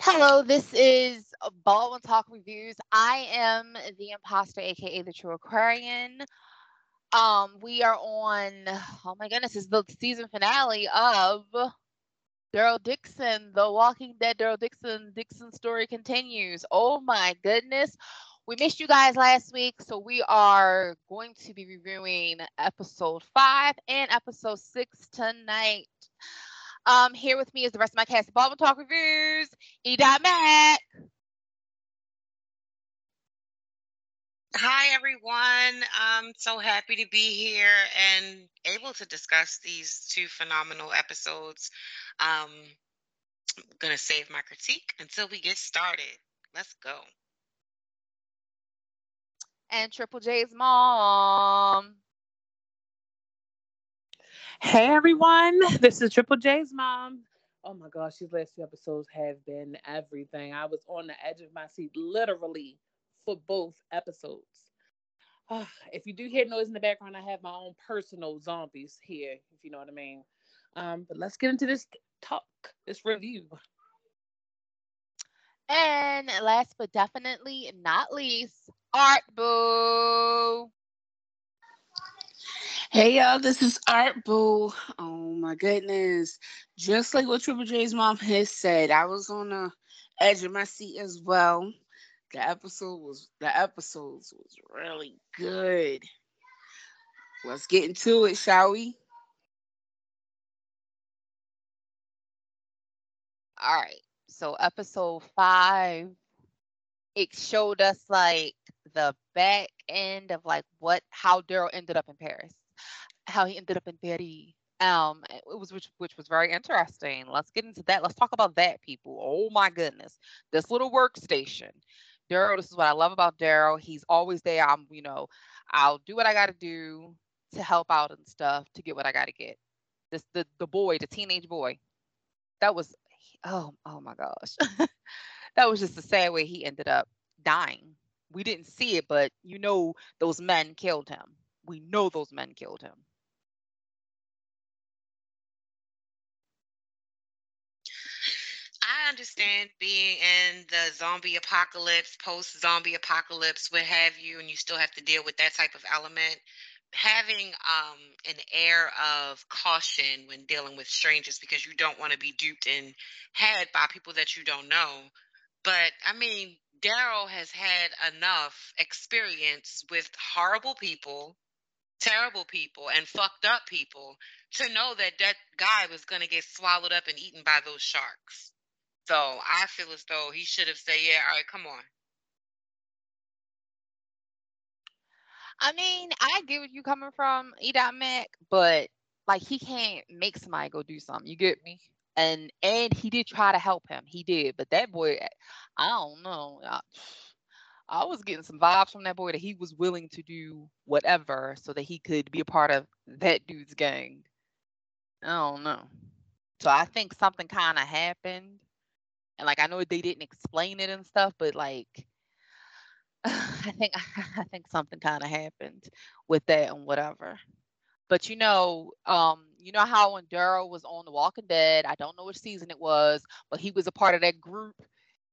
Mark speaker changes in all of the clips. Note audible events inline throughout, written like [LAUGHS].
Speaker 1: Hello, this is Baldwynn Tawlk Reviews. I am the imposter, aka the True Aquarian. Um, we are on. Oh my goodness, is the season finale of Daryl Dixon, The Walking Dead. Daryl Dixon, Dixon story continues. Oh my goodness, we missed you guys last week, so we are going to be reviewing episode five and episode six tonight. Um, here with me is the rest of my cast of Baldwynn Tawlk Reviews. E. Mac.
Speaker 2: Hi everyone. I'm so happy to be here and able to discuss these two phenomenal episodes. Um, I'm gonna save my critique until we get started. Let's go.
Speaker 1: And Triple J's mom.
Speaker 3: Hey everyone, this is Triple J's mom. Oh my gosh, these last two episodes have been everything. I was on the edge of my seat literally for both episodes. Uh, if you do hear noise in the background, I have my own personal zombies here, if you know what I mean. Um, but let's get into this talk, this review.
Speaker 1: And last but definitely not least, Art Boo.
Speaker 4: Hey y'all, this is Art Boo. Oh my goodness. Just like what Triple J's mom has said, I was on the edge of my seat as well. The episode was the episodes was really good. Let's get into it, shall we?
Speaker 1: All right. So episode five, it showed us like the back end of like what how Daryl ended up in Paris how he ended up in Paris. Um, it was which which was very interesting. Let's get into that. Let's talk about that, people. Oh my goodness, this little workstation. Daryl, this is what I love about Daryl. He's always there. I'm, you know, I'll do what I got to do to help out and stuff to get what I got to get. This the the boy, the teenage boy. That was oh oh my gosh, [LAUGHS] that was just a sad way he ended up dying. We didn't see it, but you know those men killed him. We know those men killed him.
Speaker 2: I understand being in the zombie apocalypse, post zombie apocalypse, what have you, and you still have to deal with that type of element. Having um, an air of caution when dealing with strangers because you don't want to be duped and had by people that you don't know. But I mean, Daryl has had enough experience with horrible people, terrible people, and fucked up people to know that that guy was going to get swallowed up and eaten by those sharks. So I feel as though he should have said, "Yeah, all right, come on."
Speaker 1: I mean, I get what you're coming from, E. Mac, but like he can't make somebody go do something. You get me? And and he did try to help him. He did, but that boy, I don't know. I, I was getting some vibes from that boy that he was willing to do whatever so that he could be a part of that dude's gang. I don't know. So I think something kind of happened and like I know they didn't explain it and stuff, but like [SIGHS] I think [LAUGHS] I think something kind of happened with that and whatever. But you know, um, you know how when Daryl was on The Walking Dead, I don't know which season it was, but he was a part of that group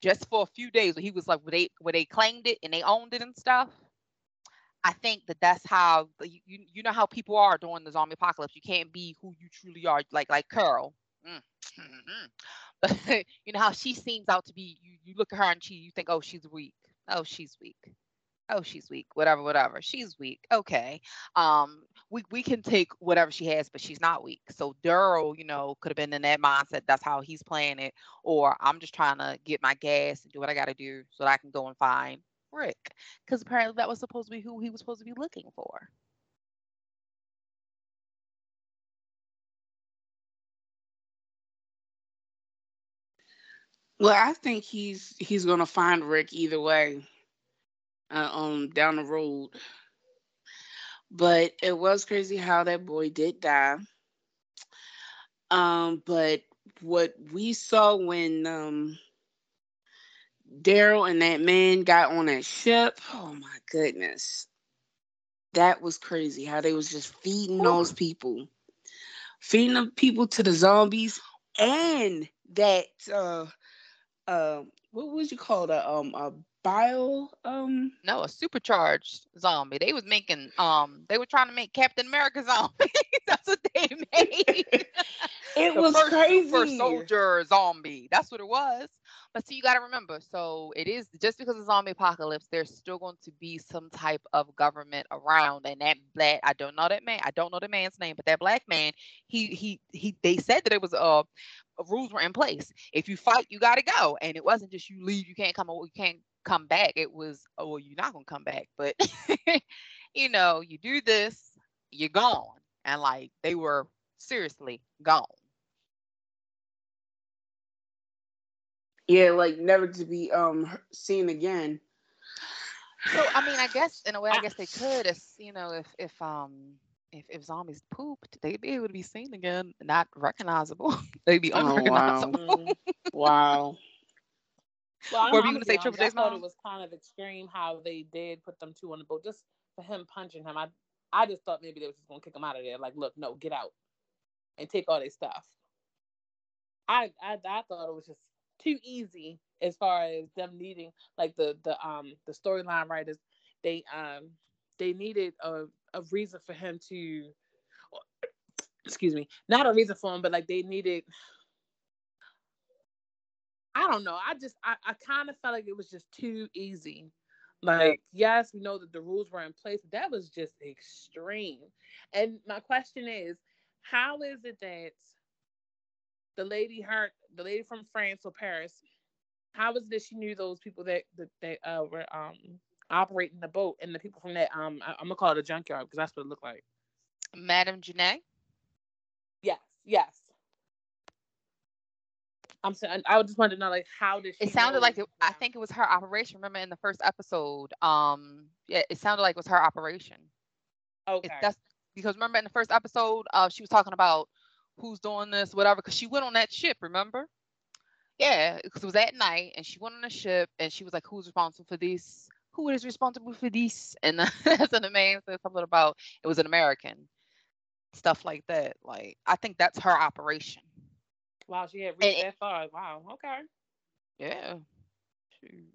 Speaker 1: just for a few days. Where he was like, where they where they claimed it and they owned it and stuff. I think that that's how you you know how people are during the zombie apocalypse. You can't be who you truly are, like like Carol. Mm. Mm-hmm. But [LAUGHS] you know how she seems out to be. You you look at her and she you think, oh, she's weak. Oh, she's weak. Oh, she's weak. Whatever, whatever. She's weak. Okay. Um, we we can take whatever she has, but she's not weak. So Daryl, you know, could have been in that mindset. That's how he's playing it. Or I'm just trying to get my gas and do what I got to do so that I can go and find Rick, because apparently that was supposed to be who he was supposed to be looking for.
Speaker 4: Well, I think he's he's gonna find Rick either way, uh, um, down the road. But it was crazy how that boy did die. Um, but what we saw when um Daryl and that man got on that ship, oh my goodness. That was crazy. How they was just feeding those people, feeding the people to the zombies, and that uh, uh, what would you call that? Um, a bio um
Speaker 1: no a supercharged zombie. They was making um they were trying to make captain america [LAUGHS] zombie that's what they made. [LAUGHS]
Speaker 4: It was first crazy.
Speaker 1: super soldier zombie. That's what it was. But see you got to remember so it is just because of zombie apocalypse there's still going to be some type of government around. And that black i don't know that man i don't know the man's name but that black man he he he they said that it was uh rules were in place. If you fight, you got to go, and it wasn't just you leave, you can't come, over, you can't come back. It was, oh, well, you're not gonna come back, but [LAUGHS] you know, you do this, you're gone, and like they were seriously gone.
Speaker 4: Yeah, like never to be um seen again.
Speaker 1: So I mean, I guess in a way, I guess they [SIGHS] could, if you know, if if um if, if zombies pooped, they'd be able to be seen again, not recognizable. [LAUGHS] they'd be unrecognizable.
Speaker 4: Oh, wow. wow.
Speaker 3: Well, what were you going to say, Triple J? I thought it was kind of extreme how they did put them two on the boat just for him punching him. I I just thought maybe they were just going to kick him out of there. Like, look, no, get out and take all their stuff. I, I I thought it was just too easy as far as them needing like the the um the storyline writers they um they needed a a reason for him to excuse me not a reason for him but like they needed I don't know. I just I, I kind of felt like it was just too easy. Like, yes, we know that the rules were in place, but that was just extreme. And my question is, how is it that the lady hurt the lady from France or Paris, how is it that she knew those people that that, that uh, were um operating the boat and the people from that um I, am gonna call it a junkyard because that's what it looked like.
Speaker 1: Madame Genet?
Speaker 3: Yes, yes. I'm saying I just wanted to know like how did
Speaker 1: it sounded like it, I think it was her operation. Remember in the first episode, um, yeah, it sounded like it was her operation.
Speaker 3: Okay, it,
Speaker 1: that's because remember in the first episode, uh, she was talking about who's doing this, whatever, because she went on that ship. Remember? Yeah, because it was at night, and she went on a ship, and she was like, "Who's responsible for this? Who is responsible for this?" And [LAUGHS] that's an man said something about it was an American, stuff like that. Like I think that's her operation.
Speaker 3: Wow, she had reached and, that far. Wow. Okay.
Speaker 1: Yeah. Shoot.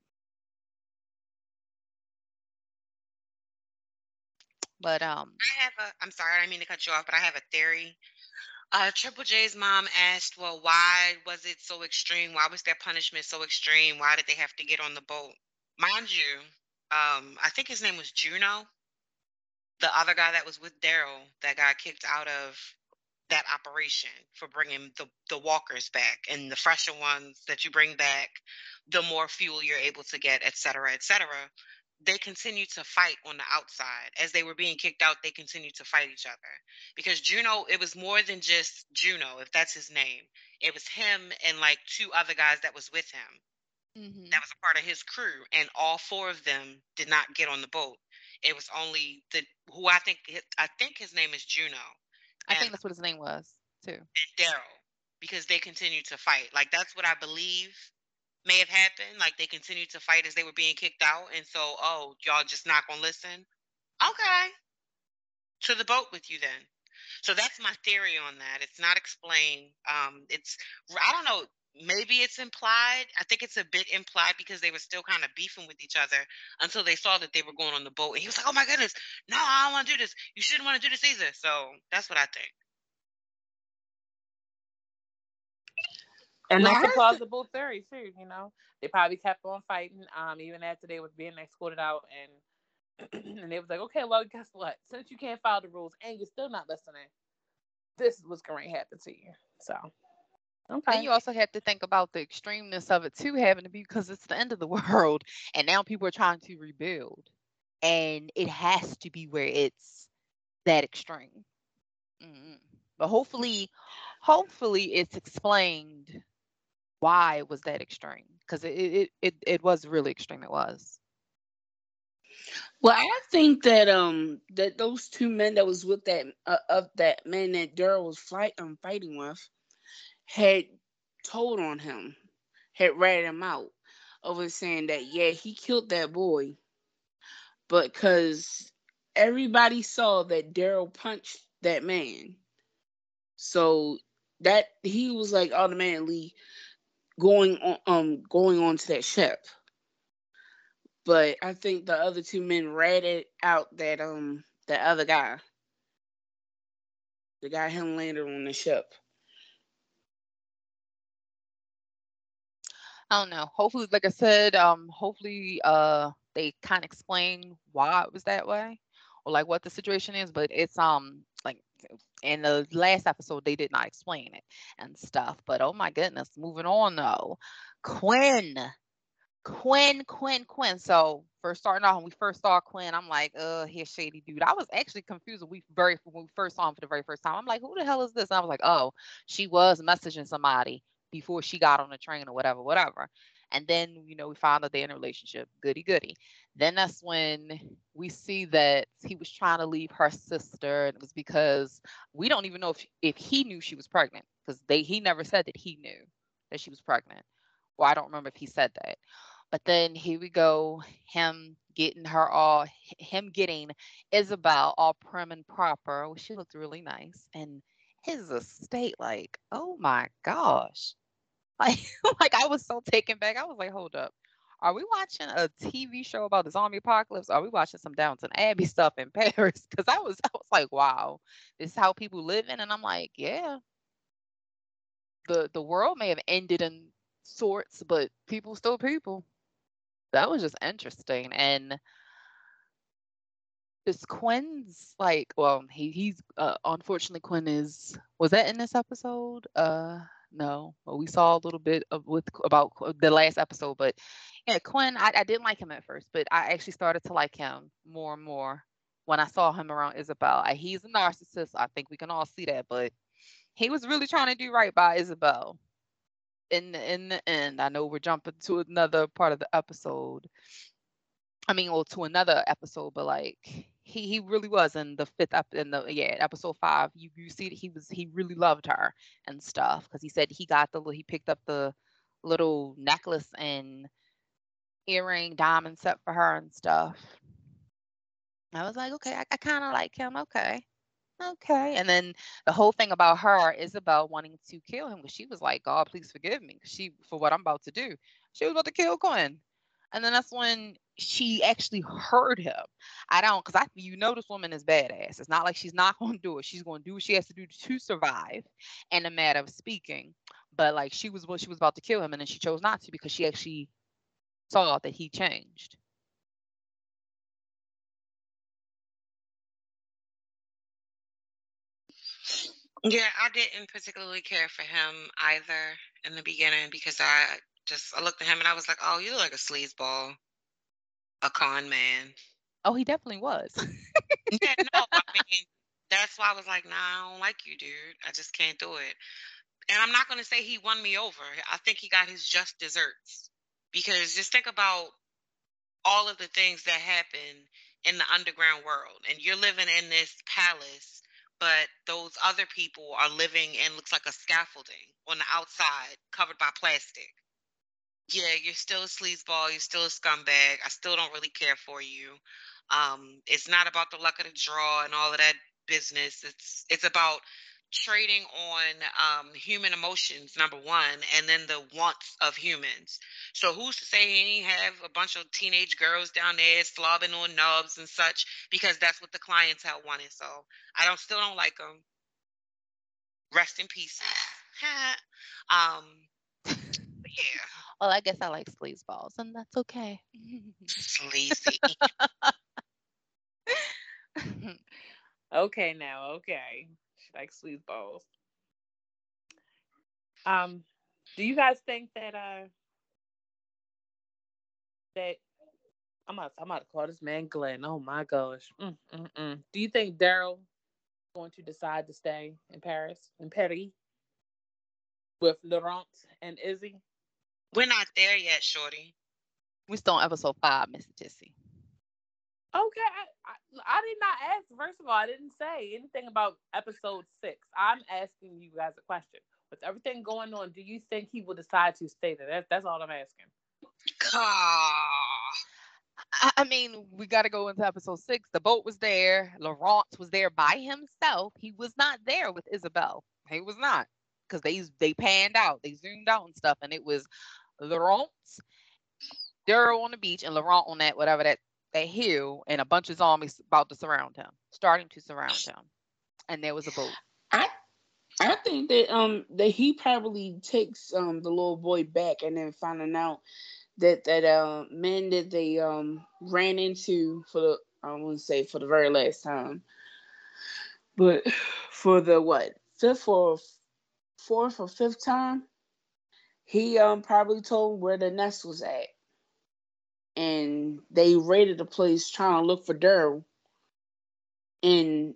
Speaker 1: But um
Speaker 2: I have a I'm sorry, I didn't mean to cut you off, but I have a theory. Uh Triple J's mom asked, Well, why was it so extreme? Why was their punishment so extreme? Why did they have to get on the boat? Mind you, um, I think his name was Juno. The other guy that was with Daryl that got kicked out of that operation for bringing the, the walkers back and the fresher ones that you bring back the more fuel you're able to get et cetera et cetera they continue to fight on the outside. As they were being kicked out they continued to fight each other. Because juno it was more than just juno if that's his name. It was him and like two other guys that was with him. Mm-hmm. that was a part of his crew and all four of them did not get on the boat. It was only the who i think i think his name is juno
Speaker 1: I think that's what his name was too.
Speaker 2: And Daryl, because they continued to fight. Like that's what I believe may have happened. Like they continued to fight as they were being kicked out, and so oh, y'all just not gonna listen. Okay, to the boat with you then. So that's my theory on that. It's not explained. Um, it's I don't know maybe it's implied. I think it's a bit implied because they were still kind of beefing with each other until they saw that they were going on the boat. And he was like, "Oh my goodness, no, I don't want to do this. You shouldn't want to do this either." So that's what I think.
Speaker 3: And that's a plausible theory too. You know, they probably kept on fighting, um, even after they was being escorted out, and [CLEARS THROAT] and they was like, "Okay, well, guess what? Since you can't follow the rules and you're still not listening, this is what's going to happen to you." So
Speaker 1: Okay. And you also have to think about the extremeness of it too, having to be because it's the end of the [LAUGHS] world, and now people are trying to rebuild, and it has to be where it's that extreme. Mm-hmm. But hopefully, hopefully, it's explained why it was that extreme because it, it it it was really extreme. It was.
Speaker 4: Well, I think that um that those two men that was with that uh, of that man that Daryl was fight um fighting with had told on him, had ratted him out over saying that, yeah, he killed that boy, but because everybody saw that Daryl punched that man. So that he was like automatically going on um going on to that ship. But I think the other two men ratted out that um that other guy. The guy him landed on the ship.
Speaker 1: I don't know. Hopefully, like I said, um, hopefully, uh, they kind of explain why it was that way, or like what the situation is. But it's um, like in the last episode, they did not explain it and stuff. But oh my goodness, moving on though, Quinn, Quinn, Quinn, Quinn. So first starting off, when we first saw Quinn, I'm like, uh, here's shady dude. I was actually confused when we very when we first saw him for the very first time. I'm like, who the hell is this? And I was like, oh, she was messaging somebody before she got on the train or whatever, whatever. And then, you know, we found out they're in a relationship. Goody goody. Then that's when we see that he was trying to leave her sister. And it was because we don't even know if if he knew she was pregnant. Because they he never said that he knew that she was pregnant. Well, I don't remember if he said that. But then here we go, him getting her all him getting Isabelle all prim and proper. Oh, she looked really nice. And his estate, like, oh my gosh. [LAUGHS] Like, like I was so taken back. I was like, hold up. Are we watching a TV show about the zombie apocalypse? Are we watching some Downton Abbey stuff in [LAUGHS] Paris? Because I was, I was like, wow, this is how people live in, and I'm like, yeah. The the world may have ended in sorts, but people still people. That was just interesting, and is Quinn's like well he he's uh, unfortunately Quinn is was that in this episode uh no. Well, we saw a little bit of with about the last episode but yeah Quinn I, I didn't like him at first but I actually started to like him more and more when I saw him around Isabelle. I, he's a narcissist. I think we can all see that but he was really trying to do right by Isabelle in the, in the end. I know we're jumping to another part of the episode I mean, well, to another episode, but like he he really was in the fifth up in the yeah episode five. You you see he was he really loved her and stuff because he said he got the he picked up the little necklace and earring diamond set for her and stuff. I was like, okay, I, I kind of like him. Okay, okay. And then the whole thing about her, Isabelle wanting to kill him, because she was like, God, please forgive me, she for what I'm about to do. She was about to kill Quinn. And then that's when she actually heard him. I don't, because I you know this woman is badass. It's not like she's not [LAUGHS] going to do it. She's going to do what she has to do to survive, in a matter of speaking. But like she was what she was about to kill him, and then she chose not to because she actually saw that he changed.
Speaker 2: Yeah, I didn't particularly care for him either in the beginning because I just I looked at him and I was like, oh, you look like a sleazeball a con man.
Speaker 1: Oh, he definitely was. [LAUGHS]
Speaker 2: yeah, no, I [LAUGHS] mean, that's why I was like, nah, I don't like you, dude. I just can't do it. And I'm not going to say he won me over. I think he got his just desserts. Because just think about all of the things that happen in the underground world. And you're living in this palace, but those other people are living in looks like a scaffolding on the outside covered by plastic yeah, you're still a sleazeball. You're still a scumbag. I still don't really care for you. Um, it's not about the luck of the draw and all of that business. It's it's about trading on um, human emotions, number one, and then the wants of humans. So who's to say he ain't have a bunch of teenage girls down there slobbing on nubs and such because that's what the clientele wanted. So I don't still don't like him. Rest in peace. [LAUGHS] um, yeah.
Speaker 1: Well, I guess I like sleazeballs, and that's okay.
Speaker 2: Sleazy. [LAUGHS]
Speaker 3: okay, now, okay. She likes sleazeballs. Um, do you guys think that uh that I'm about I'm about to call this man Glenn. Oh my gosh. Mm, mm, mm. Do you think Daryl going to decide to stay in Paris in Paris with Laurent and Izzy?
Speaker 2: We're not there yet, Shorty.
Speaker 1: We're still on episode five, Mr. Jesse.
Speaker 3: Okay, I, I, I, did not ask. First of all, I didn't say anything about episode six. I'm asking you guys a question. With everything going on, do you think he will decide to stay there? That's, that's all I'm asking.
Speaker 2: Ah.
Speaker 1: I, I mean, we got to go into episode six. The boat was there. Laurence was there by himself. He was not there with Isabelle. He was not because they they panned out, they zoomed out and stuff, and it was Laurence, Daryl on the beach, and Laurent on that whatever that that hill, and a bunch of zombies about to surround him, starting to surround him, and there was a boat.
Speaker 4: I I think that um that he probably takes um the little boy back and then finding out that that uh, men that they um ran into for the I wouldn't say for the very last time, but for the what fifth or fourth or fifth time, he um probably told him where the nest was at, and they raided the place trying to look for Daryl, and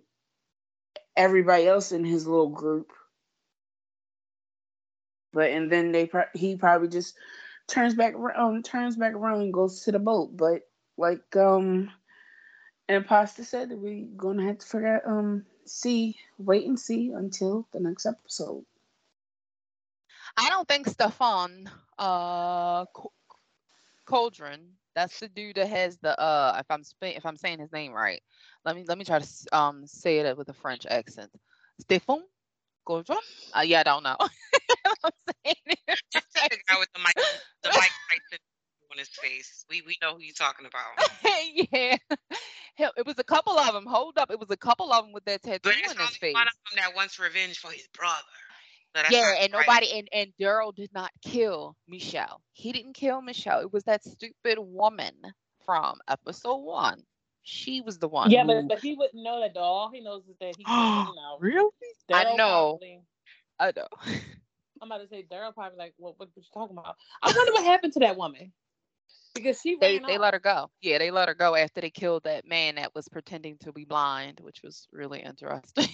Speaker 4: everybody else in his little group. But and then they he probably just turns back um turns back around and goes to the boat. But like um Imposter said that we gonna have to figure out um see wait and see until the next episode.
Speaker 1: I don't think Stefan uh Codron, that's the dude that has the uh if I'm sp- if I'm saying his name right. Let me let me try to um say it with a French accent. Stefan Codron? Uh, yeah, I don't know. [LAUGHS] I'm
Speaker 2: saying it. Just say the guy with the mic the mic on his face. We we know who you're talking about. [LAUGHS]
Speaker 1: yeah. It was a couple of them. Hold up. It was a couple of them with that tattoo on his face.
Speaker 2: One of them that wants revenge for his brother.
Speaker 1: No, yeah, and right. nobody and and Daryl did not kill Michelle. He didn't kill Michelle. It was that stupid woman from episode one. She was the one.
Speaker 3: Yeah, who... but, but he wouldn't know that. All he knows is that he. [GASPS] you know,
Speaker 1: really? Daryl I know. Probably, I know. [LAUGHS]
Speaker 3: I'm about to say Daryl probably like, what, what, what you talking about? I wonder what happened to that woman. Because she
Speaker 1: they they let her go. Yeah, they let her go after they killed that man that was pretending to be blind, which was really interesting.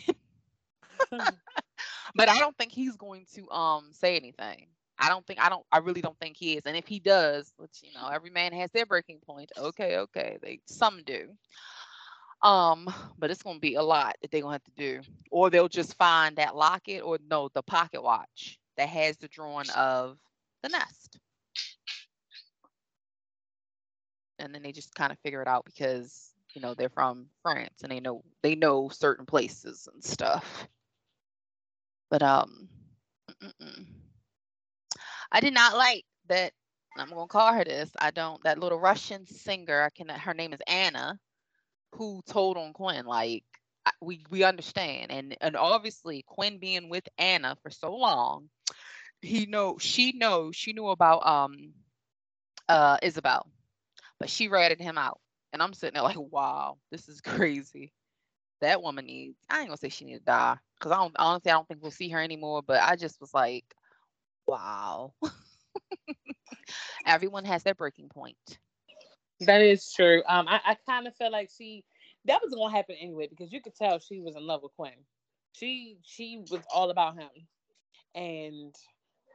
Speaker 1: [LAUGHS] but I don't think he's going to um say anything. I don't think I don't I really don't think he is. And if he does, which you know, every man has their breaking point. Okay, okay. They some do. Um, but it's gonna be a lot that they're gonna have to do. Or they'll just find that locket or no, the pocket watch that has the drawing of the nest. And then they just kind of figure it out because, you know, they're from France and they know they know certain places and stuff. But um, mm-mm. I did not like that. I'm gonna call her this. I don't. That little Russian singer. I can. Her name is Anna, who told on Quinn like we we understand, and and obviously Quinn being with Anna for so long, he know she knows she knew about um uh Isabelle, but she ratted him out, and I'm sitting there like, wow, this is [LAUGHS] crazy. That woman needs. I ain't gonna say she needs to die because I don't honestly I don't think we'll see her anymore. But I just was like, wow. [LAUGHS] Everyone has their breaking point.
Speaker 3: That is true. Um, I, I kind of felt like she that was gonna happen anyway because you could tell she was in love with Quinn. She she was all about him, and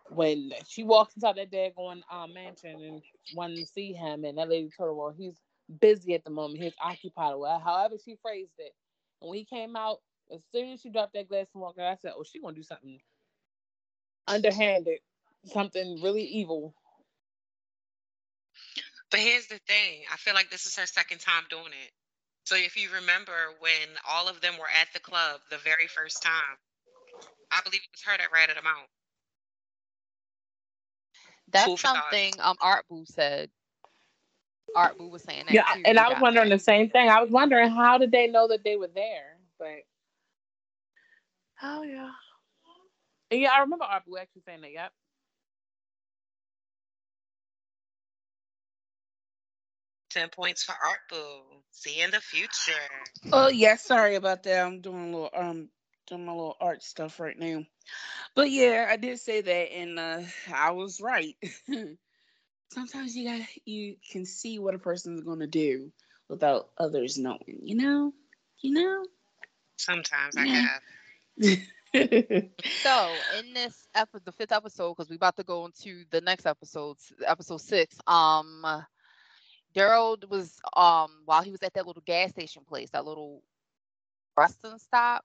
Speaker 3: when she walked inside that daggone um, mansion and wanted to see him, and that lady told her, "Well, he's busy at the moment. He's occupied." Well, however she phrased it, and when he came out, as soon as she dropped that glass and walked out, I said, "Oh, she gonna do something underhanded, something really evil."
Speaker 2: But here's the thing: I feel like this is her second time doing it. So if you remember when all of them were at the club the very first time, I believe it was her that ratted them out.
Speaker 1: That's something um Art Boo said. Art Boo was saying that.
Speaker 3: Yeah, and I was wondering that. the same thing. I was wondering how did they know that they were there? But oh yeah. And yeah, I remember Art Boo actually saying that, yep.
Speaker 2: Ten points for Art Boo. See you in the future.
Speaker 4: Oh yeah, sorry about that. I'm doing a little um doing my little art stuff right now. But yeah, I did say that and uh I was right. [LAUGHS] Sometimes you got you can see what a person's gonna do without others knowing, you know? You know?
Speaker 2: Sometimes I have. [LAUGHS]
Speaker 1: so in this episode, the fifth episode, because we're about to go into the next episode, episode six. Um, Daryl was um while he was at that little gas station place, that little resting stop.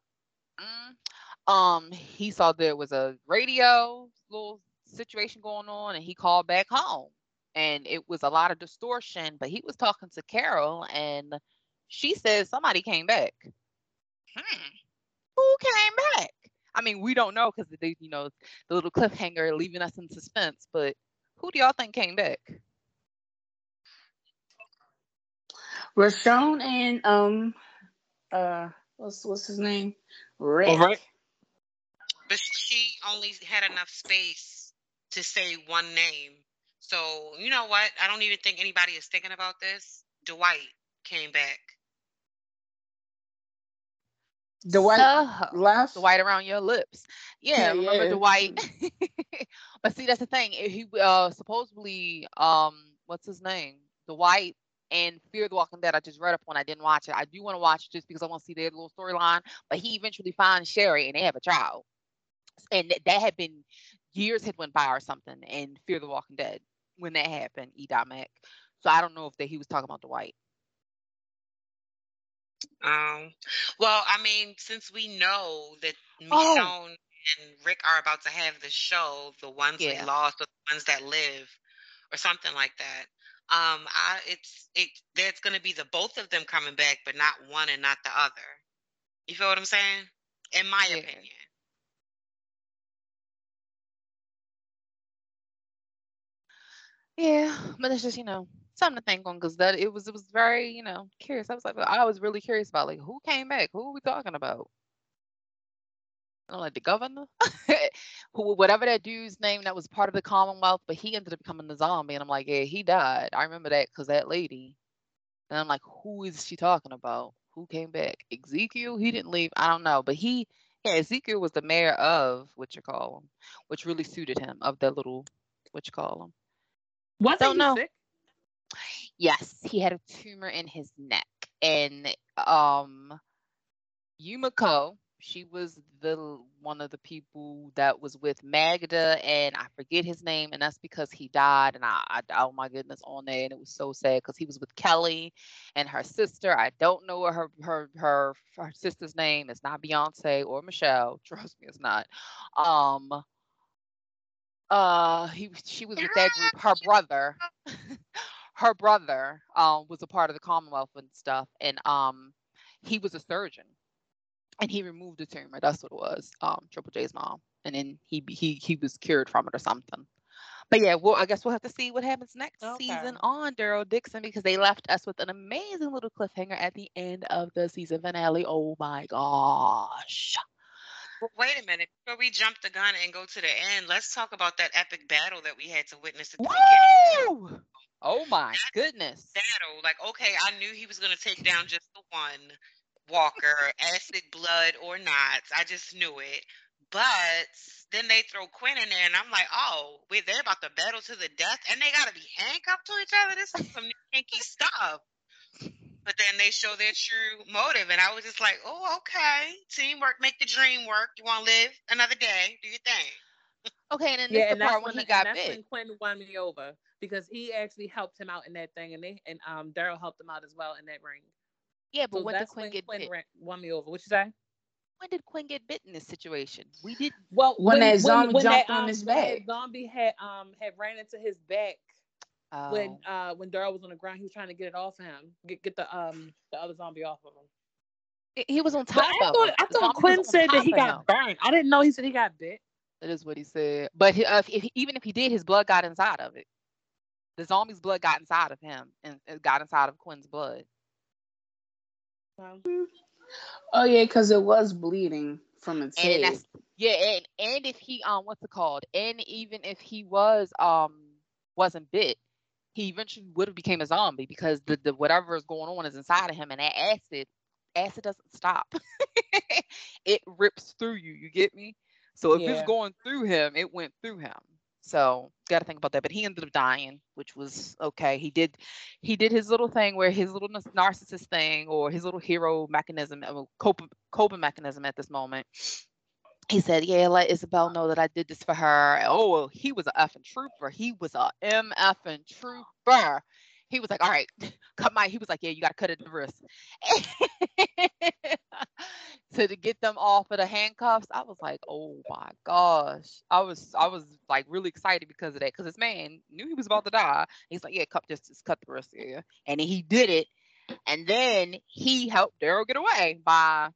Speaker 1: Mm, um, he saw there was a radio little situation going on, and he called back home. And it was a lot of distortion. But he was talking to Carol, and she said somebody came back. Hmm. Who came back? I mean, we don't know because they, you know, the little cliffhanger leaving us in suspense. But who do y'all think came back?
Speaker 4: Michonne and um uh what's what's his name? Rick.
Speaker 3: All right.
Speaker 2: But she only had enough space to say one name. So you know what? I don't even think anybody is thinking about this. Dwight came back.
Speaker 4: Dwight
Speaker 1: Uh,
Speaker 4: left.
Speaker 1: Dwight around your lips. Yeah,
Speaker 4: Yeah,
Speaker 1: remember
Speaker 4: yeah.
Speaker 1: Dwight? [LAUGHS] but see, that's the thing. He uh supposedly um what's his name? Dwight and Fear the Walking Dead. I just read up on. I didn't watch it. I do want to watch it just because I want to see their little storyline. But he eventually finds Sherry and they have a child, and that had been years had went by or something. And Fear the Walking Dead when that happened. E. Dot Mac. So I don't know if that he was talking about Dwight.
Speaker 2: Um, well, I mean, since we know that
Speaker 1: Oh.
Speaker 2: And Rick are about to have the show, the ones
Speaker 1: Yeah.
Speaker 2: we lost, or the ones that live, or something like that. Um, I it's it there's gonna be the both of them coming back, but not one and not the other. You feel what I'm saying? In my
Speaker 1: Yeah.
Speaker 2: opinion.
Speaker 1: Yeah, but it's just you know something to think on because that it was it was very you know curious. I was like I was really curious about like who came back, who are we talking about? I'm like the governor, [LAUGHS] who whatever that dude's name that was part of the Commonwealth, but he ended up becoming the zombie, and I'm like yeah he died. I remember that because that lady, and I'm like who is she talking about? Who came back? Ezekiel? He didn't leave. I don't know, but he yeah Ezekiel was the mayor of what you call him, which really suited him of that little what you call him.
Speaker 3: Wasn't
Speaker 1: Don't
Speaker 3: he
Speaker 1: know.
Speaker 3: sick?
Speaker 1: Yes, he had a tumor in his neck. And um Yumiko, she was the one of the people that was with Magna and I forget his name and that's because he died and I, I oh my goodness on there and it was so sad because he was with Kelly and her sister. I don't know her her her her sister's name. It's not Beyonce or Michelle. [LAUGHS] Trust me, it's not. Um uh he she was with that group her [LAUGHS] brother. [LAUGHS] Her brother um was a part of the commonwealth and stuff and um he was a surgeon. And he removed the tumor that's what it was um triple j's mom. And then he he he was cured from it or something. But yeah well i guess we'll have to see what happens next
Speaker 3: Okay.
Speaker 1: season on daryl dixon because they left us with an amazing little cliffhanger at the end of the season finale. Oh my gosh
Speaker 2: But wait a minute, before we jump the gun and go to the end, let's talk about that epic battle that we had to witness at the.
Speaker 1: Woo! oh my goodness
Speaker 2: battle. Like, okay, I knew he was gonna take down just the one Walker, acid blood or not. I just knew it. But then they throw Quinn in there, and I'm like, oh, wait, they're about to battle to the death, and they gotta be handcuffed to each other. This is some kinky stuff. But then they show their true motive, and I was just like, oh, okay, teamwork make the dream work. You want to live another day? Do your thing.
Speaker 1: okay and then
Speaker 3: Yeah,
Speaker 1: this
Speaker 3: and
Speaker 1: the
Speaker 3: that's
Speaker 1: part
Speaker 3: when
Speaker 1: when he
Speaker 3: and
Speaker 1: got
Speaker 3: that's
Speaker 1: bit
Speaker 3: when Quinn won me over because he actually helped him out in that thing, and they and um Daryl helped him out as well in that ring.
Speaker 1: yeah but
Speaker 3: So
Speaker 1: when did
Speaker 3: that's
Speaker 1: quinn
Speaker 3: when
Speaker 1: get
Speaker 3: Quinn
Speaker 1: bit
Speaker 3: won me over. What you say?
Speaker 1: when did Quinn get bit in this situation? We didn't.
Speaker 3: Well,
Speaker 4: When that zombie
Speaker 3: when
Speaker 4: jumped
Speaker 3: that,
Speaker 4: on
Speaker 3: um,
Speaker 4: his back.
Speaker 3: zombie had um had ran into his back
Speaker 1: Oh.
Speaker 3: when uh when Daryl was on the ground. He was trying to get it off him, get get the um the other zombie off of him.
Speaker 1: He- he was on
Speaker 3: But
Speaker 1: top
Speaker 3: I thought
Speaker 1: him.
Speaker 3: I thought Quinn said that he got
Speaker 1: him.
Speaker 3: burned. I didn't know he said he got bit.
Speaker 1: That is what he said. But he, uh, if, if, even if he did, his blood got inside of it. The zombie's blood got inside of him and it got inside of Quinn's blood.
Speaker 3: Well,
Speaker 4: Oh yeah, because it was bleeding from its
Speaker 1: And
Speaker 4: head.
Speaker 1: that's yeah, and and if he um what's it called? And even if he was um wasn't bit, he eventually would have became a zombie because the, the whatever is going on is inside of him and that acid acid doesn't stop. [LAUGHS] it rips through you, you get me? So if
Speaker 3: Yeah.
Speaker 1: it's going through him, it went through him. So got to think about that. But he ended up dying, which was okay. He did, he did his little thing where his little narcissist thing or his little hero mechanism, uh, coping, coping mechanism at this moment. He said, "Yeah, let Isabelle know that I did this for her." Oh, he was a effing trooper. He was a m effing trooper. He was like, "All right, [LAUGHS] cut my." He was like, "Yeah, you got to cut it the wrist." [LAUGHS] So to get them off of the handcuffs, I was like, oh my gosh. I was I was like really excited because of that. Because this man knew he was about to die. He's like, yeah, cut just, just cut the wrist Yeah. And he did it. And then he helped Daryl get away by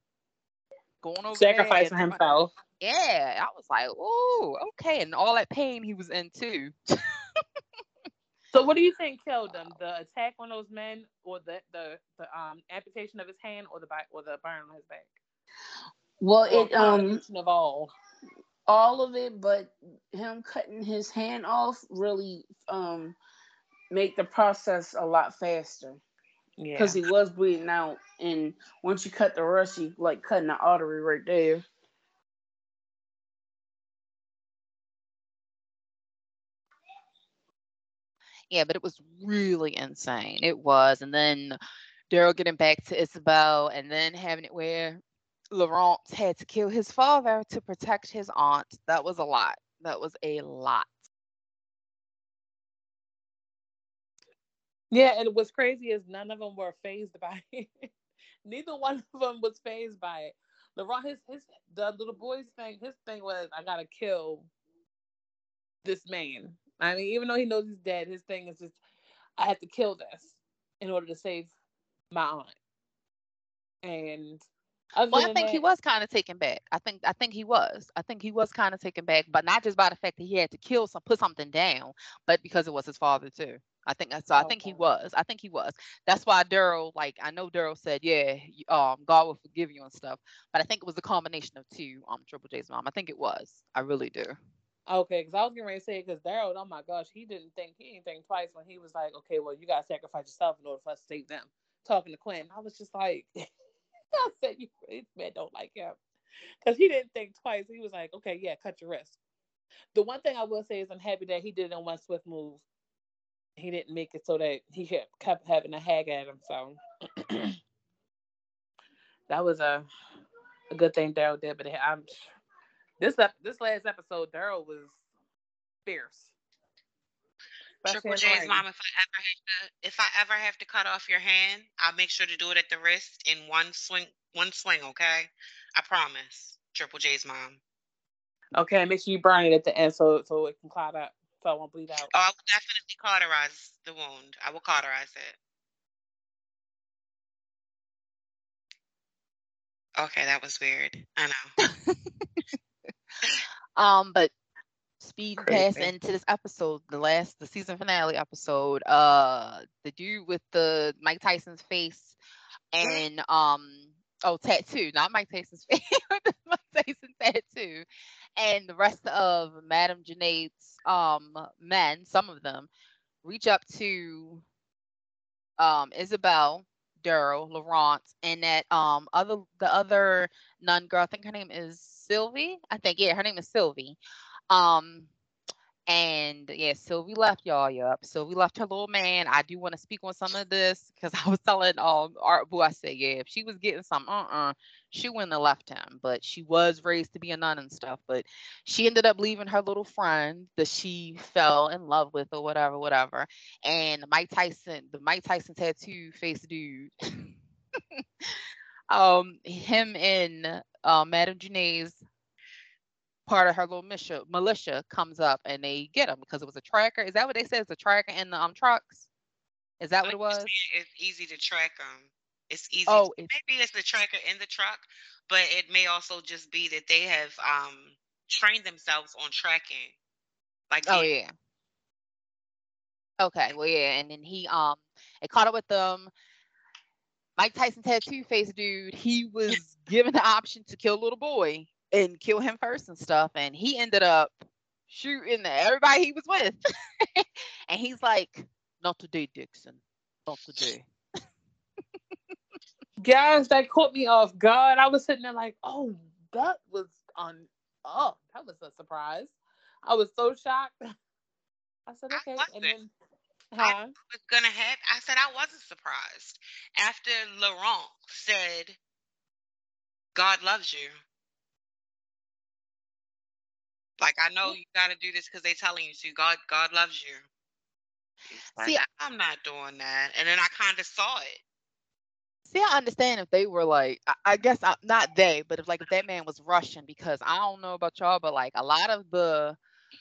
Speaker 1: going over
Speaker 3: sacrificing himself.
Speaker 1: Yeah, I was like, oh, okay, and all that pain he was in too.
Speaker 3: so, what do you think [LAUGHS] killed him? The attack on those men, or the the, the um amputation of his hand, or the or the burn on his back?
Speaker 4: Well, or it um
Speaker 3: of all,
Speaker 4: all of it, but him cutting his hand off really um make the process a lot faster. Yeah, because he was bleeding out, and once you cut the rush, you like cutting the artery right there.
Speaker 1: Yeah, but it was really insane. It was. And then Daryl getting back to Isabelle and then having it where Laurent had to kill his father to protect his aunt. That was a lot. That was a lot.
Speaker 3: Yeah, and what's crazy is none of them were phased by [LAUGHS] it. Neither one of them was phased by it. Laurent, his his the little boy's thing, his thing was I gotta kill this man. I mean, even though he knows he's dead, his thing is just, I have to kill this in order to save my aunt. And
Speaker 1: well, I think that, he was kind of taken back. I think I think he was. I think he was kind of taken back, but not just by the fact that he had to kill some, put something down, but because it was his father too. I think that's so. I think he was. I think he was. That's why Daryl, like, I know Daryl said, "Yeah, um, God will forgive you and stuff," but I think it was a combination of two. Um, Triple J's mom. I think it was. I really do.
Speaker 3: Okay, because I was getting ready to say it, because Daryl, oh my gosh, he didn't think he didn't think twice when he was like, okay, well, you gotta sacrifice yourself in order for us to save them. Talking to Quinn, I was just like, [LAUGHS] [LAUGHS] I said, you this man don't like him because he didn't think twice. He was like, okay, yeah, cut your wrist. The one thing I will say is I'm happy that he did it in one swift move. He didn't make it so that he kept having a hag at him. So [CLEARS THROAT] that was a a good thing Daryl did. But I'm this this last episode, Daryl was fierce.
Speaker 2: Triple J's mom, if I ever have to, if I ever have to cut off your hand, I'll make sure to do it at the wrist in one swing. One swing, okay? I promise. Triple J's mom.
Speaker 3: Okay, make sure you burn it at the end so so it can clot up, so it won't bleed out.
Speaker 2: Oh, I will definitely cauterize the wound. I will cauterize it. Okay, that was weird. I know. [LAUGHS] [LAUGHS]
Speaker 1: Um, but speed past into this episode, the last, the season finale episode. Uh, the dude with the Mike Tyson's face and um, oh, tattoo, not Mike Tyson's [LAUGHS] face, Mike Tyson tattoo, and the rest of Madame Genet's um men, some of them, reach up to um Isabelle Daryl, Laurent, and that um other the other nun girl, I think her name is Sylvie. I think yeah, her name is Sylvie. Um and yeah, Sylvie left y'all up. Sylvie left her little man. I do want to speak on some of this because [LAUGHS] I was telling um Art Boo, I said, yeah, if she was getting some uh uh she wouldn't have left him. But she was raised to be a nun and stuff. But she ended up leaving her little friend that she fell in love with or whatever, whatever. And Mike Tyson, the Mike Tyson tattoo face dude. [LAUGHS] um, him and uh, Madame Genet's part of her little militia, militia comes up and they get him because it was a tracker. Is that what they said? It's a tracker in the um trucks. Is that what it was?
Speaker 2: It's easy to track them. It's easy. Oh, to, it's, maybe it's the tracker in the truck, but it may also just be that they have um trained themselves on tracking. Like
Speaker 1: oh yeah. Okay, well yeah, and then he um it caught up with them. Mike Tyson tattoo face dude, he was [LAUGHS] given the option to kill a little boy and kill him first and stuff, and he ended up shooting everybody he was with. [LAUGHS] and he's like, Not today, Dixon. Not today. [LAUGHS]
Speaker 3: Guys, that caught me off guard. I was sitting there like, oh, that was on oh, that was a surprise. I was so shocked. [LAUGHS] I said, okay. I and then
Speaker 2: huh? I was gonna have I said I wasn't surprised. After Laurent said God loves you. Like I know you gotta do this because they're telling you to. God God loves you. Like, See, I'm not doing that. And then I kind of saw it.
Speaker 1: See, I understand if they were like, I, I guess I, not they, but if like if that man was Russian, because I don't know about y'all, but like a lot of the,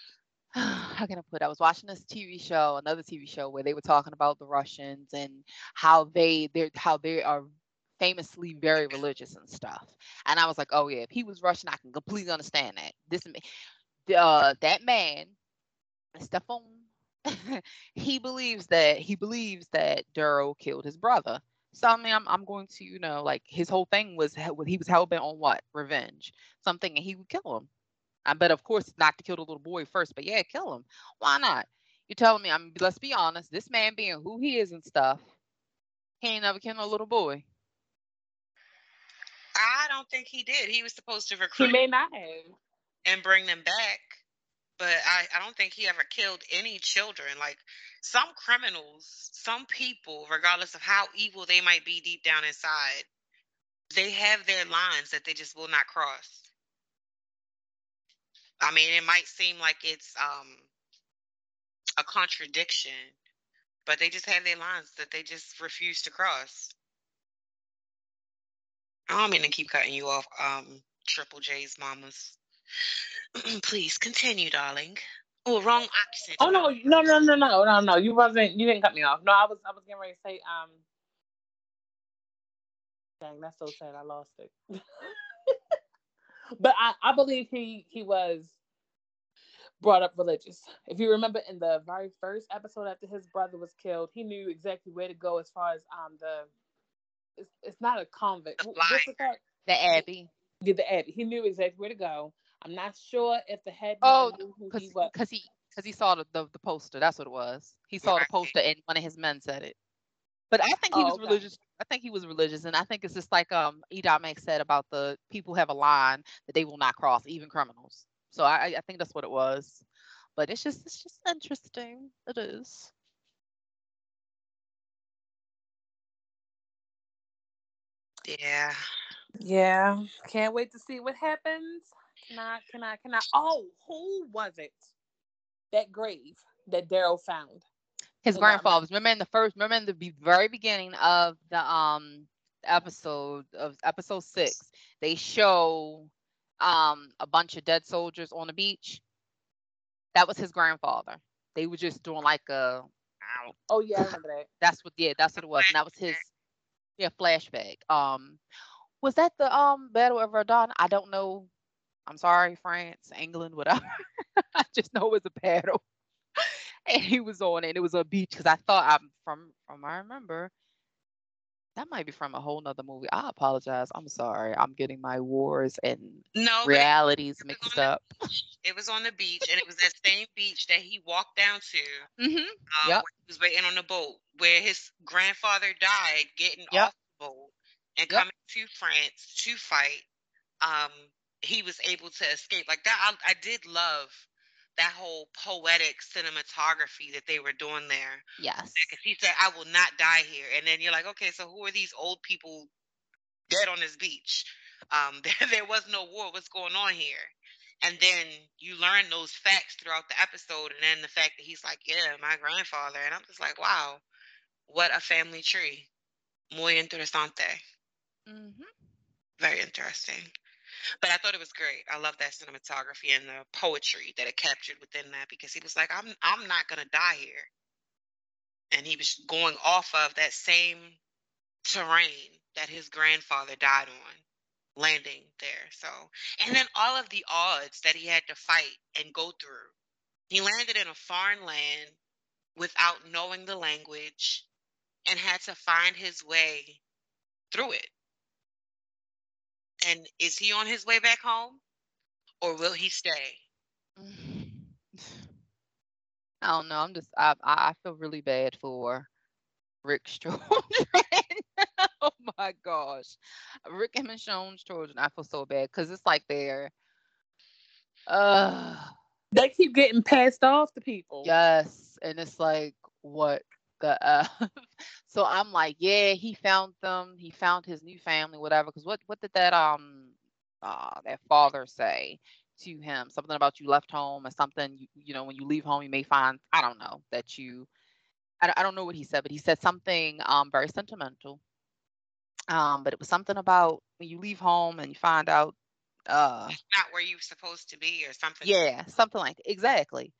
Speaker 1: [SIGHS] how can I put? it? I was watching this TV show, another TV show where they were talking about the Russians and how they they how they are famously very religious and stuff. And I was like, oh yeah, if he was Russian, I can completely understand that. This uh that man, Stefan, [LAUGHS] he believes that he believes that Daryl killed his brother. So I mean, I'm I'm going to you know like his whole thing was he was hell bent on what revenge, something, and he would kill him. I bet of course not to kill the little boy first, but yeah, kill him. Why not? You're telling me? I'm. Let's be honest. This man being who he is and stuff, he ain't never killed a little boy.
Speaker 2: I don't think he did. He was supposed to recruit.
Speaker 3: He may not have.
Speaker 2: And bring them back. But I, I don't think he ever killed any children. Like some criminals, some people, regardless of how evil they might be deep down inside, they have their lines that they just will not cross. I mean, it might seem like it's um, a contradiction, but they just have their lines that they just refuse to cross. I don't mean to keep cutting you off, um, Triple J's mamas. [CLEARS THROAT] Please continue, darling. Oh, wrong accent.
Speaker 3: Oh no, no, no, no, no, no, no. You wasn't. You didn't cut me off. No, I was. I was getting ready to say. Um. Dang, that's so sad. I lost it. [LAUGHS] but I, I believe he he was brought up religious. If you remember in the very first episode after his brother was killed, he knew exactly where to go as far as um the it's, it's not a convent.
Speaker 2: The What's it?
Speaker 1: The Abbey.
Speaker 3: Yeah, the Abbey. He knew exactly where to go. I'm not sure if the head
Speaker 1: oh because he because he because he saw the, the, the poster. That's what it was. He saw the poster and one of his men said it. But I think he oh, was okay. religious. I think he was religious, and I think it's just like um Edom Max said about the people have a line that they will not cross, even criminals. So I I think that's what it was. But it's just it's just interesting. It is.
Speaker 2: Yeah.
Speaker 3: Yeah. Can't wait to see what happens. Can I can I can I oh who was it? That grave that Daryl found.
Speaker 1: His grandfather's. Remember in the first remember in the very beginning of the um episode of episode six, they show um a bunch of dead soldiers on the beach. That was his grandfather. They were just doing like a
Speaker 3: Oh yeah, I remember that. [SIGHS]
Speaker 1: That's what yeah, that's what it was. And that was his yeah, flashback. Um, was that the um Battle of Verdun? I don't know. I'm sorry, France, England, whatever. [LAUGHS] I just know it was a paddle. [LAUGHS] and he was on it. It was a beach because I thought I'm from from I remember. That might be from a whole nother movie. I apologize. I'm sorry. I'm getting my wars and
Speaker 2: no
Speaker 1: realities mixed up.
Speaker 2: it was on the beach, and it was that same beach that he walked down to.
Speaker 1: Mm-hmm. Um, yep.
Speaker 2: He was waiting on the boat where his grandfather died getting yep. off the boat and yep. coming to France to fight. Um, he was able to escape like that. I, I did love that whole poetic cinematography that they were doing there.
Speaker 1: Yes.
Speaker 2: Because he said, "I will not die here," and then you're like, okay, so who are these old people dead on this beach? Um, [LAUGHS] there, there was no war. What's going on here? And then you learn those facts throughout the episode, and then the fact that he's like, "Yeah, my grandfather," and I'm just like, "Wow, what a family tree." Muy interesante.
Speaker 1: Mm-hmm.
Speaker 2: Very interesting. But I thought it was great. I love that cinematography and the poetry that it captured within that because he was like, "I'm I'm not gonna die here," and he was going off of that same terrain that his grandfather died on, landing there. So, and then all of the odds that he had to fight and go through. He landed in a foreign land without knowing the language and had to find his way through it. And is he on his way back home or will he stay? [SIGHS]
Speaker 1: I don't know. I'm just I I feel really bad for Rick's [LAUGHS] children. [LAUGHS] oh my gosh, Rick and Michonne's children. I feel so bad because it's like they're uh
Speaker 3: they keep getting passed off to people.
Speaker 1: Yes, and it's like what the uh [LAUGHS] so i'm like yeah he found them he found his new family whatever because what what did that um uh that father say to him something about you left home or something you, you know when you leave home you may find i don't know that you I, I don't know what he said but he said something um very sentimental Um, but it was something about when you leave home and you find out uh
Speaker 2: It's not where you're supposed to be or something.
Speaker 1: yeah, something like exactly.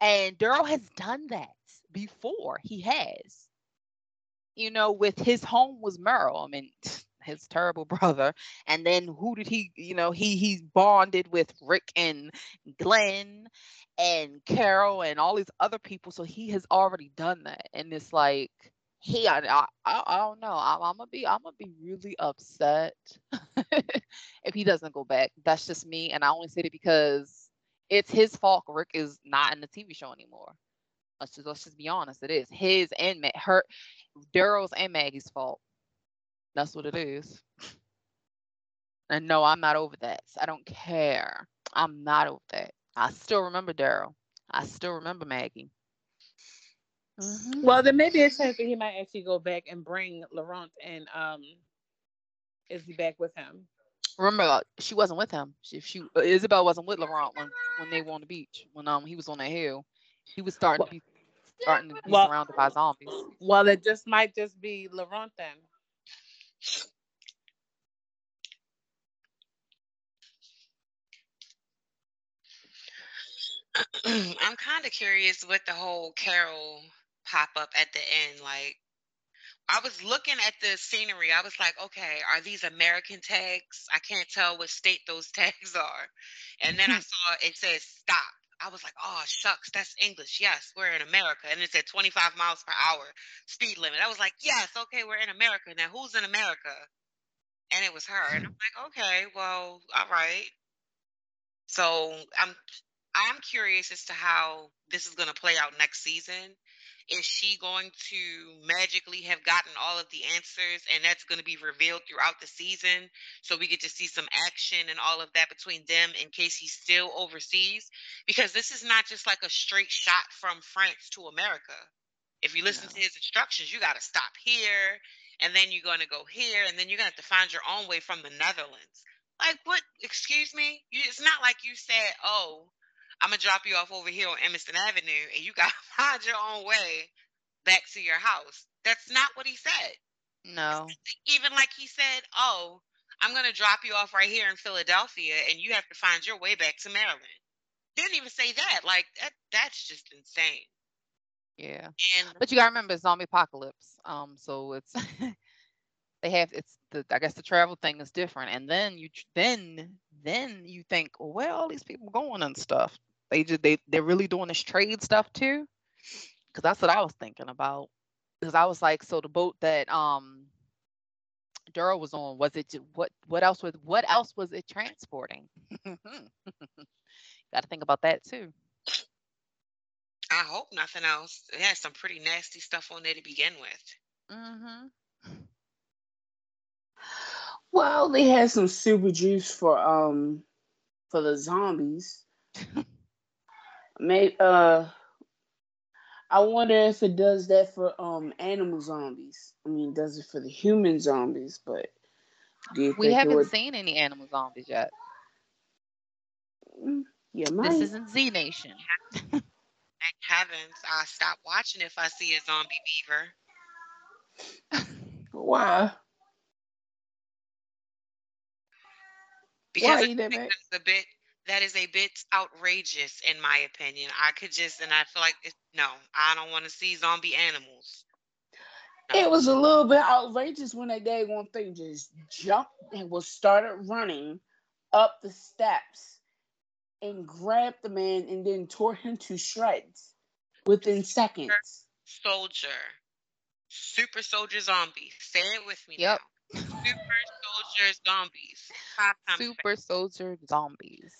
Speaker 1: And Daryl has done that before. He has. You know, with his home was Merle. I mean, [SNIFFS] his terrible [LAUGHS] brother. And then who did he, you know, he he bonded with Rick and Glenn and Carol and all these other people. So he has already done that. And it's like he I I, I don't know. I'm, I'm gonna be I'm gonna be really upset [LAUGHS] if he doesn't go back. That's just me, and I only said it because it's his fault. Rick is not in the TV show anymore. Let's just let's just be honest. It is his and Ma- her, Daryl's and Maggie's fault. That's what it is. And no, I'm not over that. I don't care. I'm not over that. I still remember Daryl. I still remember Maggie. Mhm.
Speaker 3: Well, there may be a chance that he might actually go back and bring Laurent and um Izzy back with him.
Speaker 1: Remember, uh, she wasn't with him. She, she Isabelle wasn't with Laurent when when they were on the beach. When um he was on that hill, he was starting to be starting to be
Speaker 3: Well-
Speaker 1: surrounded by zombies.
Speaker 3: Well, it just might just be Laurent then. [CLEARS THROAT]
Speaker 2: I'm kind of curious with the whole Carol pop up at the end. Like, I was looking at the scenery. I was like, okay, are these American tags? I can't tell what state those [LAUGHS] tags are. And then I [LAUGHS] saw it says stop. I was like, oh, shucks, that's English. Yes, we're in America. And it said 25 miles per hour speed limit. I was like, yes, okay, we're in America. Now, who's in America? And it was her. And I'm like, okay, well, all right. So I'm I'm curious as to how this is going to play out next season. Is she going to magically have gotten all of the answers and that's going to be revealed throughout the season? So we get to see some action and all of that between them in case he's still overseas? Because this is not just like a straight shot from France to America. If you listen
Speaker 1: No.
Speaker 2: to his instructions, you got to stop here and then you're going to go here and then you're going to have to find your own way from the Netherlands. Like, what? Excuse me? You, it's not like you said, oh, I'm gonna drop you off over here on Emerson Avenue, and you gotta [LAUGHS] find your own way back to your house. That's not what he said.
Speaker 1: No.
Speaker 2: Even like he said, "Oh, I'm gonna drop you off right here in Philadelphia, and you have to find your way back to Maryland." Didn't even say that. Like that. That's just insane.
Speaker 1: Yeah.
Speaker 2: And
Speaker 1: But you gotta remember, it's zombie apocalypse. Um, so it's [LAUGHS] they have it's the I guess the travel thing is different, and then you then then you think, well, where all these people going and stuff? They just they they're really doing this trade stuff too, because that's what I was thinking about. Because I was like, so the boat that um Daryl was on was it what what else was what else was it transporting? [LAUGHS] Got to think about that too.
Speaker 2: I hope nothing else. It has some pretty nasty stuff on there to begin with.
Speaker 1: Mm-hmm.
Speaker 4: Well, they had some super juice for um for the zombies. May uh I wonder if it does that for um animal zombies. I mean, does it for the human zombies, but do you
Speaker 1: We
Speaker 4: think
Speaker 1: haven't
Speaker 4: would?
Speaker 1: seen any animal zombies yet.
Speaker 4: Mm, Yeah, might.
Speaker 1: This isn't Z Nation.
Speaker 2: Thank heavens, I stop watching if I see a zombie beaver.
Speaker 4: Why?
Speaker 2: Because
Speaker 4: Why
Speaker 2: I
Speaker 4: you that
Speaker 2: think
Speaker 4: bad?
Speaker 2: that's a bit that is a bit outrageous in my opinion. I could just and I feel like it's, no, I don't want to see zombie animals.
Speaker 4: It was a little bit outrageous when that daggone thing just jumped and was started running up the steps and grabbed the man and then tore him to shreds within seconds.
Speaker 2: Soldier, super soldier zombie. Say it with me
Speaker 1: Yep.
Speaker 2: now. Super soldier zombies. Five times fast.
Speaker 1: Super soldier zombies.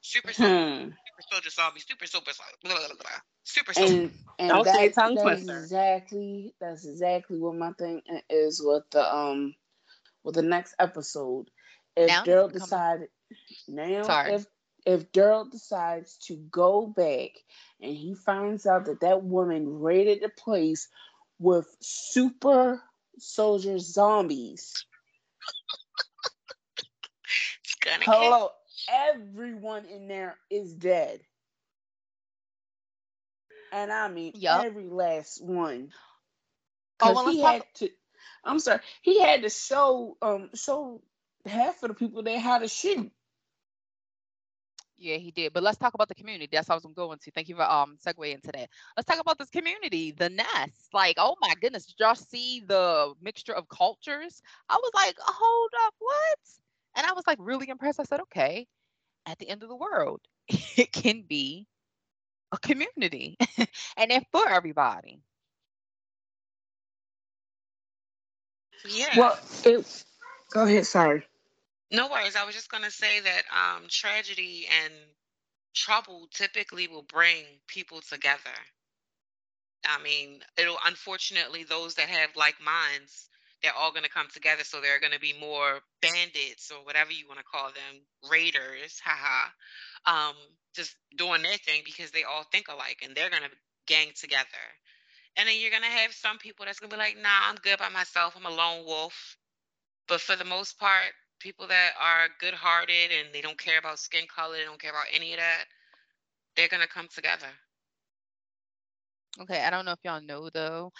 Speaker 2: Super soldier,
Speaker 4: Hmm.
Speaker 2: super soldier zombie. Super super soldier. Blah, blah, blah, blah. Super soldier.
Speaker 4: And and
Speaker 3: Don't say tongue
Speaker 4: that's
Speaker 3: twister.
Speaker 4: exactly that's exactly what my thing is with the um with the next episode. If
Speaker 1: Now it's
Speaker 4: Daryl decided now
Speaker 1: Sorry.
Speaker 4: if if Daryl decides to go back and he finds out that that woman raided the place with super soldier zombies.
Speaker 2: it's gonna get
Speaker 4: Hello, everyone in there is dead. And I mean
Speaker 1: Yup.
Speaker 4: every last one.
Speaker 1: Oh, well,
Speaker 4: he
Speaker 1: talk-
Speaker 4: had to I'm sorry. He had to show um show half of the people there how to shoot.
Speaker 1: Yeah, he did. But let's talk about the community. That's what I was going to. Thank you for um segue into that. Let's talk about this community, the nest. Like, oh my goodness, did y'all see the mixture of cultures? I was like, hold up, what? And I was like really impressed. I said, okay, at the end of the world, [LAUGHS] it can be a community [LAUGHS] and it's for everybody.
Speaker 2: Yeah.
Speaker 4: Well, it, go ahead. Sorry.
Speaker 2: No worries. I was just going to say that um, tragedy and trouble typically will bring people together. I mean, it'll unfortunately those that have like minds, they're all going to come together. So there are going to be more bandits or whatever you want to call them, raiders, haha, um, just doing their thing because they all think alike and they're going to gang together. And then you're going to have some people that's going to be like, nah, I'm good by myself. I'm a lone wolf. But for the most part, people that are good hearted and they don't care about skin color, they don't care about any of that, they're gonna come together.
Speaker 1: Okay, I don't know if y'all know though,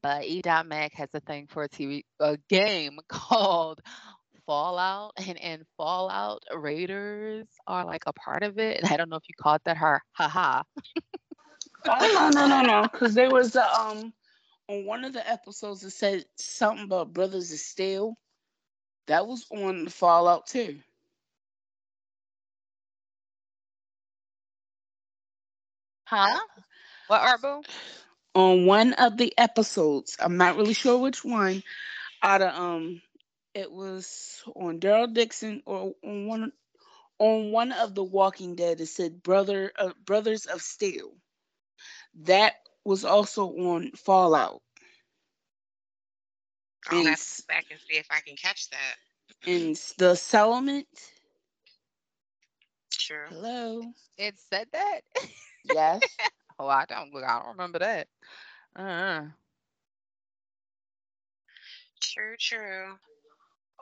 Speaker 1: but E.Mac has a thing for a TV a game [LAUGHS] called Fallout, and in Fallout, Raiders are like a part of it. And I don't know if you caught that, her, haha.
Speaker 4: oh no no no no, because there was a, um on one of the episodes it said something about Brothers of Steel. That was on Fallout too.
Speaker 1: Huh? What Arbo?
Speaker 4: On one of the episodes, I'm not really sure which one. Out of um, it was on Daryl Dixon or on one on one of the Walking Dead. It said brother uh, Brothers of Steel. That was also on Fallout.
Speaker 2: I'll have to back and see if I can catch that.
Speaker 4: In the settlement.
Speaker 2: Sure.
Speaker 4: Hello.
Speaker 1: It said that. [LAUGHS]
Speaker 4: Yes.
Speaker 1: oh, I don't. I don't remember that. Uh.
Speaker 2: True. True.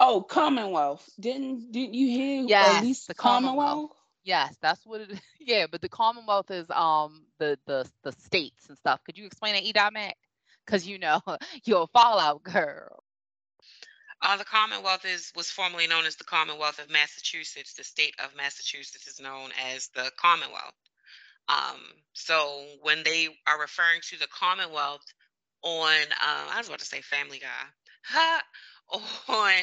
Speaker 4: Oh, Commonwealth. Didn't didn't you hear
Speaker 1: yes,
Speaker 4: at least
Speaker 1: the
Speaker 4: Commonwealth?
Speaker 1: Commonwealth? Yes, that's what it is. [LAUGHS] Yeah, but the Commonwealth is um the the the states and stuff. Could you explain it, E. Because you know [LAUGHS] you're a Fallout girl.
Speaker 2: Uh, the Commonwealth is was formerly known as the Commonwealth of Massachusetts. The state of Massachusetts is known as the Commonwealth. Um, so when they are referring to the Commonwealth on, uh, I was about to say Family Guy, [LAUGHS] on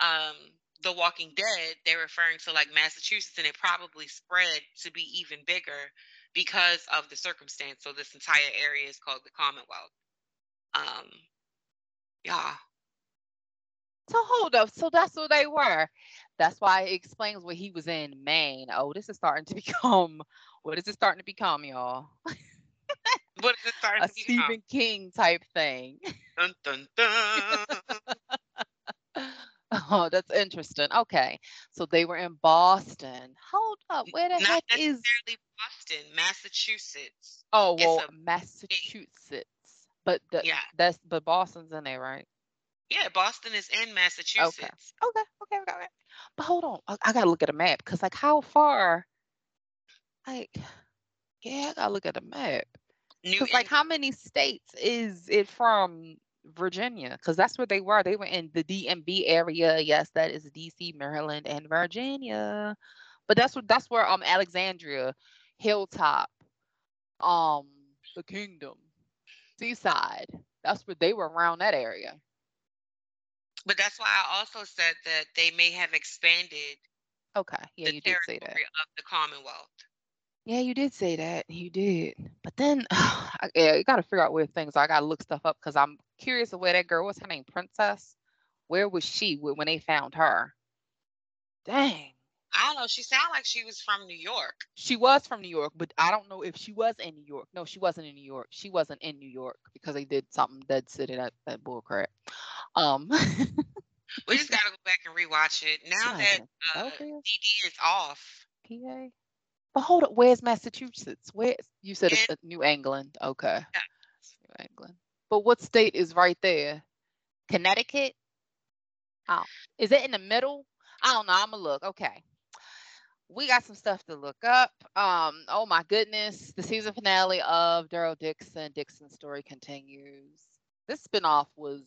Speaker 2: um, The Walking Dead, they're referring to like Massachusetts, and it probably spread to be even bigger because of the circumstance. So this entire area is called the Commonwealth. Um, yeah.
Speaker 1: So hold up. So that's who they were. That's why it explains what he was in Maine. Oh, this is starting to [LAUGHS] become what is it starting to become, y'all? [LAUGHS]
Speaker 2: what is it starting
Speaker 1: a
Speaker 2: to become?
Speaker 1: A Stephen King type thing.
Speaker 2: Dun, dun, dun. [LAUGHS]
Speaker 1: oh, that's interesting. Okay. So they were in Boston. Hold up. Where the
Speaker 2: Not
Speaker 1: heck is
Speaker 2: necessarily Boston, Massachusetts.
Speaker 1: Oh well Massachusetts. But the,
Speaker 2: Yeah.
Speaker 1: that's but Boston's in there, right?
Speaker 2: Yeah, Boston is in Massachusetts.
Speaker 1: Okay, okay, okay, okay. But hold on, I, I gotta look at a map because, like, how far? Like, yeah, I gotta look at a map.
Speaker 2: New
Speaker 1: Because, like, how many states is it from Virginia? Because that's where they were. They were in the DMV area. Yes, that is DC, Maryland, and Virginia. But that's what that's where um Alexandria, Hilltop, um, the Kingdom, Seaside. That's where they were around that area.
Speaker 2: But that's why I also said that they may have expanded
Speaker 1: Okay, yeah, you did say that.
Speaker 2: of the Commonwealth.
Speaker 1: Yeah, you did say that. You did. But then, [SIGHS] I- yeah, you got to figure out where things are. I got to look stuff up because I'm curious of where that girl, was. her name? Princess? Where was she when they found her? Dang.
Speaker 2: I don't know. She sounded like she was from New York.
Speaker 1: She was from New York, but I don't know if she was in New York. No, she wasn't in New York. She wasn't in New York because they did something dead city that that bull crap. Um, [LAUGHS]
Speaker 2: We just gotta go back and rewatch it now that uh,
Speaker 1: okay,
Speaker 2: DD is off.
Speaker 1: PA. But hold up, where's Massachusetts? Where you said it's New England? Okay,
Speaker 2: Yeah.
Speaker 1: New England. But what state is right there? Connecticut. Oh, is it in the middle? I don't know. I'm gonna look. Okay. We got some stuff to look up. Um, oh my goodness, the season finale of Daryl Dixon. Dixon's story continues. This spinoff was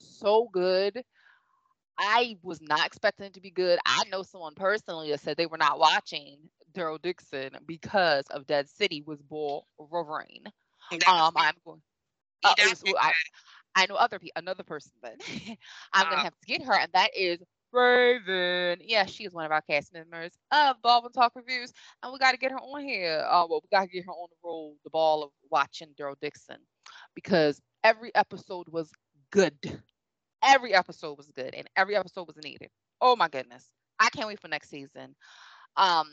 Speaker 1: so good. I was not expecting it to be good. I know someone personally that said they were not watching Daryl Dixon because of Dead City was Bull Wolverine. Um, I'm going. Uh, I, I know other people, another person, but [LAUGHS] I'm gonna uh. have to get her, and that is Raven. Yeah, she is one of our cast members of Baldwynn Tawlk Reviews, and we got to get her on here. Uh, well, we got to get her on the roll, the ball of watching Daryl Dixon, because every episode was good. Every episode was good, and every episode was needed. Oh my goodness, I can't wait for next season. Um,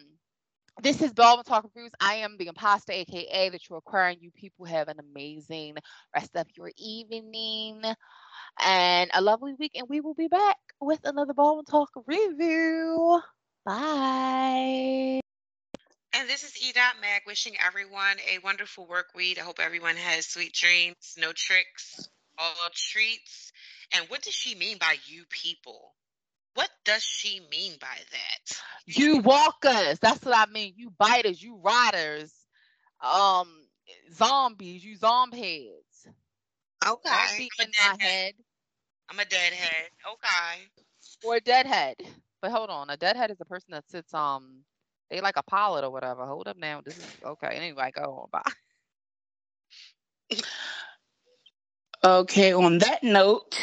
Speaker 1: this is Baldwynn Tawlk Reviews. I am the imposter, aka the true acquiring. You people have an amazing rest of your evening and a lovely week. And we will be back with another Baldwynn Tawlk review. Bye.
Speaker 2: And this is E. Mag wishing everyone a wonderful work week. I hope everyone has sweet dreams, no tricks, all treats. And what does she mean by you people? What does she mean by that?
Speaker 1: You walkers. That's what I mean. You biters, you riders, um, zombies, you zombie heads.
Speaker 2: Okay.
Speaker 1: I'm a, head.
Speaker 2: I'm a deadhead. Okay.
Speaker 1: Or a deadhead. But hold on, a deadhead is a person that sits um they like a pilot or whatever. Hold up now. This is okay. Anyway, go on. Bye.
Speaker 4: Okay, on that note,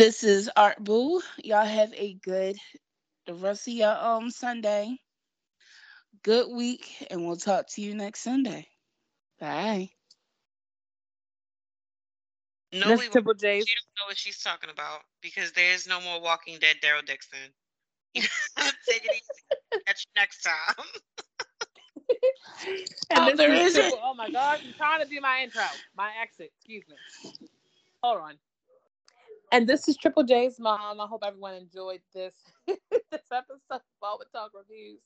Speaker 4: this is Art Boo. Y'all have a good the rest of your um Sunday. Good week, and we'll talk to you next Sunday. Bye.
Speaker 2: No, we, Triple J. She don't know what she's talking about because there's no more Walking Dead Daryl Dixon. [LAUGHS] Take it easy. Catch you next time. [LAUGHS]
Speaker 3: and oh, there is triple, Oh my God! I'm trying to do my intro, my exit. Excuse me. Hold on. And this is Triple J's mom. I hope everyone enjoyed this [LAUGHS] this episode of Baldwynn Tawlk Reviews.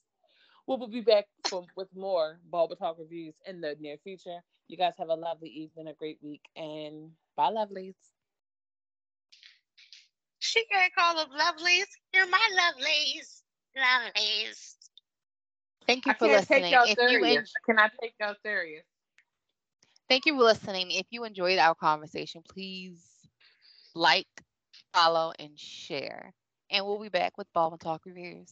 Speaker 3: We will be back for, with more Baldwynn Tawlk Reviews in the near future. You guys have a lovely evening, a great week, and bye, lovelies.
Speaker 2: She can't call them lovelies. You're my lovelies. Lovelies.
Speaker 1: Thank you I for listening.
Speaker 3: if you en- can I take y'all serious?
Speaker 1: Thank you for listening. If you enjoyed our conversation, please like, follow, and share. And we'll be back with Baldwynn Tawlk Reviews.